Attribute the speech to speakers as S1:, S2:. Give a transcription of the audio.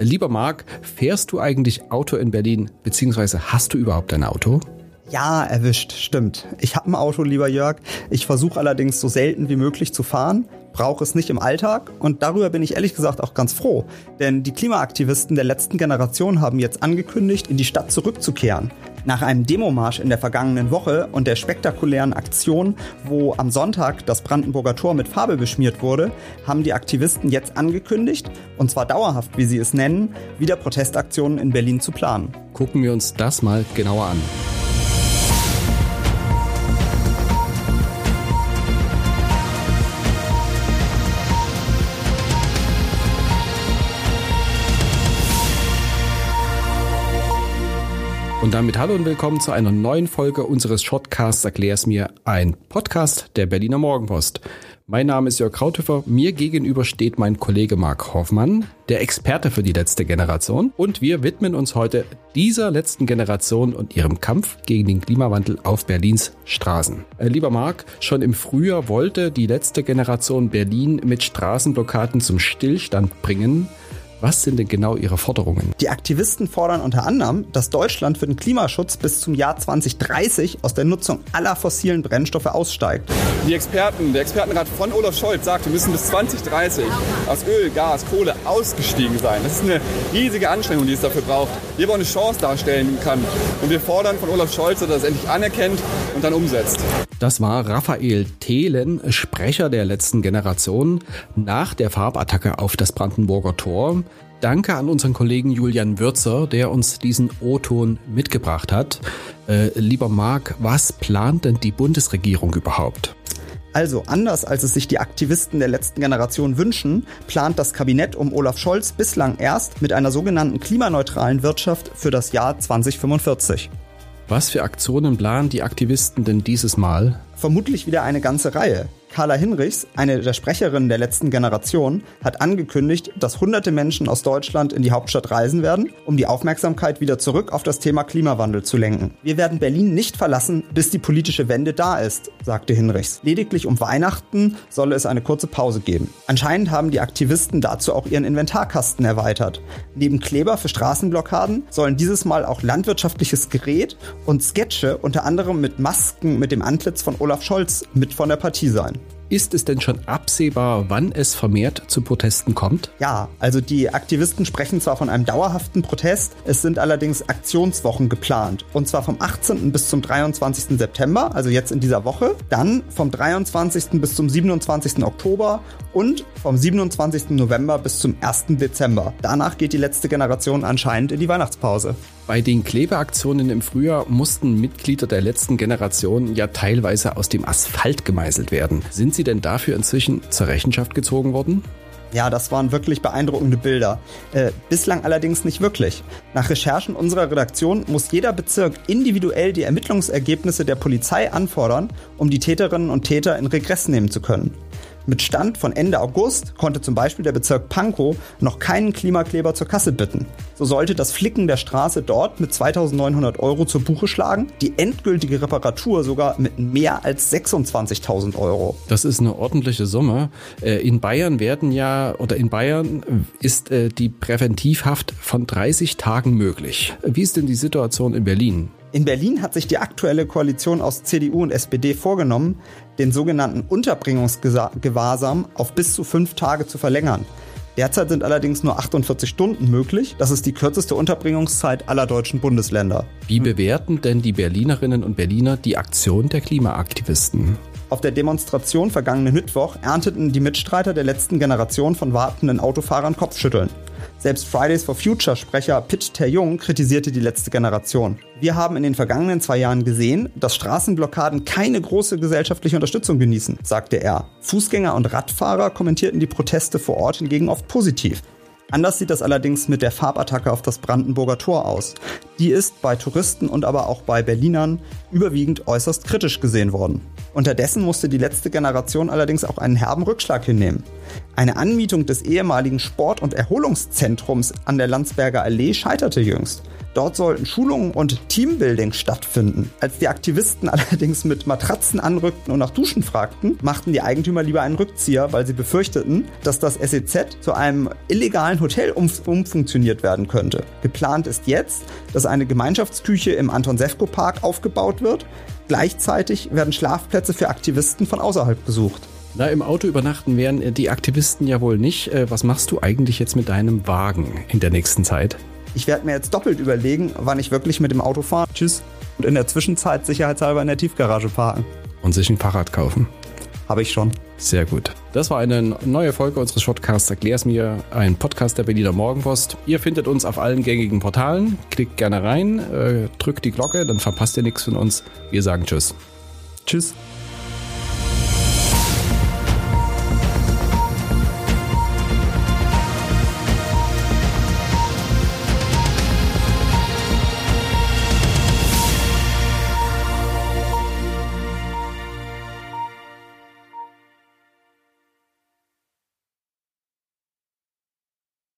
S1: Lieber Marc, fährst du eigentlich Auto in Berlin, beziehungsweise hast du überhaupt ein Auto?
S2: Ja, erwischt, stimmt. Ich habe ein Auto, lieber Jörg. Ich versuche allerdings so selten wie möglich zu fahren, brauche es nicht im Alltag und darüber bin ich ehrlich gesagt auch ganz froh. Denn die Klimaaktivisten der letzten Generation haben jetzt angekündigt, in die Stadt zurückzukehren. Nach einem Demomarsch in der vergangenen Woche und der spektakulären Aktion, wo am Sonntag das Brandenburger Tor mit Farbe beschmiert wurde, haben die Aktivisten jetzt angekündigt, und zwar dauerhaft, wie sie es nennen, wieder Protestaktionen in Berlin zu planen.
S1: Gucken wir uns das mal genauer an. Und damit hallo und willkommen zu einer neuen Folge unseres Shortcasts Erklär's mir, ein Podcast der Berliner Morgenpost. Mein Name ist Jörg Krauthöfer, mir gegenüber steht mein Kollege Marc Hoffmann, der Experte für die letzte Generation. Und wir widmen uns heute dieser letzten Generation und ihrem Kampf gegen den Klimawandel auf Berlins Straßen. Äh, lieber Marc, schon im Frühjahr wollte die letzte Generation Berlin mit Straßenblockaden zum Stillstand bringen. Was sind denn genau Ihre Forderungen?
S2: Die Aktivisten fordern unter anderem, dass Deutschland für den Klimaschutz bis zum Jahr 2030 aus der Nutzung aller fossilen Brennstoffe aussteigt.
S3: Die Experten, der Expertenrat von Olaf Scholz sagt, wir müssen bis 2030 aus Öl, Gas, Kohle ausgestiegen sein. Das ist eine riesige Anstrengung, die es dafür braucht. Die aber eine Chance darstellen kann. Und wir fordern von Olaf Scholz, dass er das endlich anerkennt und dann umsetzt.
S1: Das war Raphael Thelen, Sprecher der letzten Generation, nach der Farbattacke auf das Brandenburger Tor. Danke an unseren Kollegen Julian Würzer, der uns diesen O-Ton mitgebracht hat. Äh, lieber Marc, was plant denn die Bundesregierung überhaupt?
S2: Also anders als es sich die Aktivisten der letzten Generation wünschen, plant das Kabinett um Olaf Scholz bislang erst mit einer sogenannten klimaneutralen Wirtschaft für das Jahr 2045.
S1: Was für Aktionen planen die Aktivisten denn dieses Mal?
S2: Vermutlich wieder eine ganze Reihe. Carla Hinrichs, eine der Sprecherinnen der letzten Generation, hat angekündigt, dass hunderte Menschen aus Deutschland in die Hauptstadt reisen werden, um die Aufmerksamkeit wieder zurück auf das Thema Klimawandel zu lenken. Wir werden Berlin nicht verlassen, bis die politische Wende da ist, sagte Hinrichs. Lediglich um Weihnachten solle es eine kurze Pause geben. Anscheinend haben die Aktivisten dazu auch ihren Inventarkasten erweitert. Neben Kleber für Straßenblockaden sollen dieses Mal auch landwirtschaftliches Gerät und Sketche unter anderem mit Masken mit dem Antlitz von Olaf Scholz mit von der Partie sein.
S1: Ist es denn schon absehbar, wann es vermehrt zu Protesten kommt?
S2: Ja, also die Aktivisten sprechen zwar von einem dauerhaften Protest, es sind allerdings Aktionswochen geplant. Und zwar vom 18. bis zum 23. September, also jetzt in dieser Woche, dann vom 23. bis zum 27. Oktober und vom 27. November bis zum 1. Dezember. Danach geht die letzte Generation anscheinend in die Weihnachtspause.
S1: Bei den Klebeaktionen im Frühjahr mussten Mitglieder der letzten Generation ja teilweise aus dem Asphalt gemeißelt werden. Sind sie denn dafür inzwischen zur Rechenschaft gezogen worden?
S2: Ja, das waren wirklich beeindruckende Bilder. Äh, bislang allerdings nicht wirklich. Nach Recherchen unserer Redaktion muss jeder Bezirk individuell die Ermittlungsergebnisse der Polizei anfordern, um die Täterinnen und Täter in Regress nehmen zu können. Mit Stand von Ende August konnte zum Beispiel der Bezirk Pankow noch keinen Klimakleber zur Kasse bitten. So sollte das Flicken der Straße dort mit 2900 Euro zur Buche schlagen, die endgültige Reparatur sogar mit mehr als 26.000 Euro.
S1: Das ist eine ordentliche Summe. Äh, in Bayern werden ja, oder in Bayern ist äh, die Präventivhaft von 30 Tagen möglich. Wie ist denn die Situation in Berlin?
S2: In Berlin hat sich die aktuelle Koalition aus CDU und SPD vorgenommen, den sogenannten Unterbringungsgewahrsam auf bis zu fünf Tage zu verlängern. Derzeit sind allerdings nur 48 Stunden möglich. Das ist die kürzeste Unterbringungszeit aller deutschen Bundesländer.
S1: Wie bewerten denn die Berlinerinnen und Berliner die Aktion der Klimaaktivisten?
S2: Auf der Demonstration vergangenen Mittwoch ernteten die Mitstreiter der letzten Generation von wartenden Autofahrern Kopfschütteln. Selbst Fridays for Future Sprecher Pitt Terjung kritisierte die letzte Generation. Wir haben in den vergangenen zwei Jahren gesehen, dass Straßenblockaden keine große gesellschaftliche Unterstützung genießen, sagte er. Fußgänger und Radfahrer kommentierten die Proteste vor Ort hingegen oft positiv. Anders sieht das allerdings mit der Farbattacke auf das Brandenburger Tor aus. Die ist bei Touristen und aber auch bei Berlinern überwiegend äußerst kritisch gesehen worden. Unterdessen musste die letzte Generation allerdings auch einen herben Rückschlag hinnehmen. Eine Anmietung des ehemaligen Sport- und Erholungszentrums an der Landsberger Allee scheiterte jüngst. Dort sollten Schulungen und Teambuilding stattfinden. Als die Aktivisten allerdings mit Matratzen anrückten und nach Duschen fragten, machten die Eigentümer lieber einen Rückzieher, weil sie befürchteten, dass das SEZ zu einem illegalen Hotel umfunktioniert werden könnte. Geplant ist jetzt, dass eine Gemeinschaftsküche im Anton Sefko Park aufgebaut wird. Gleichzeitig werden Schlafplätze für Aktivisten von außerhalb gesucht.
S1: Na, im Auto übernachten werden die Aktivisten ja wohl nicht. Äh, was machst du eigentlich jetzt mit deinem Wagen in der nächsten Zeit?
S2: Ich werde mir jetzt doppelt überlegen, wann ich wirklich mit dem Auto fahre. Tschüss. Und in der Zwischenzeit sicherheitshalber in der Tiefgarage parken.
S1: Und sich ein Fahrrad kaufen.
S2: Habe ich schon.
S1: Sehr gut. Das war eine neue Folge unseres Podcasts Erklär's mir, ein Podcast der Berliner Morgenpost. Ihr findet uns auf allen gängigen Portalen. Klickt gerne rein, äh, drückt die Glocke, dann verpasst ihr nichts von uns. Wir sagen Tschüss.
S2: Tschüss.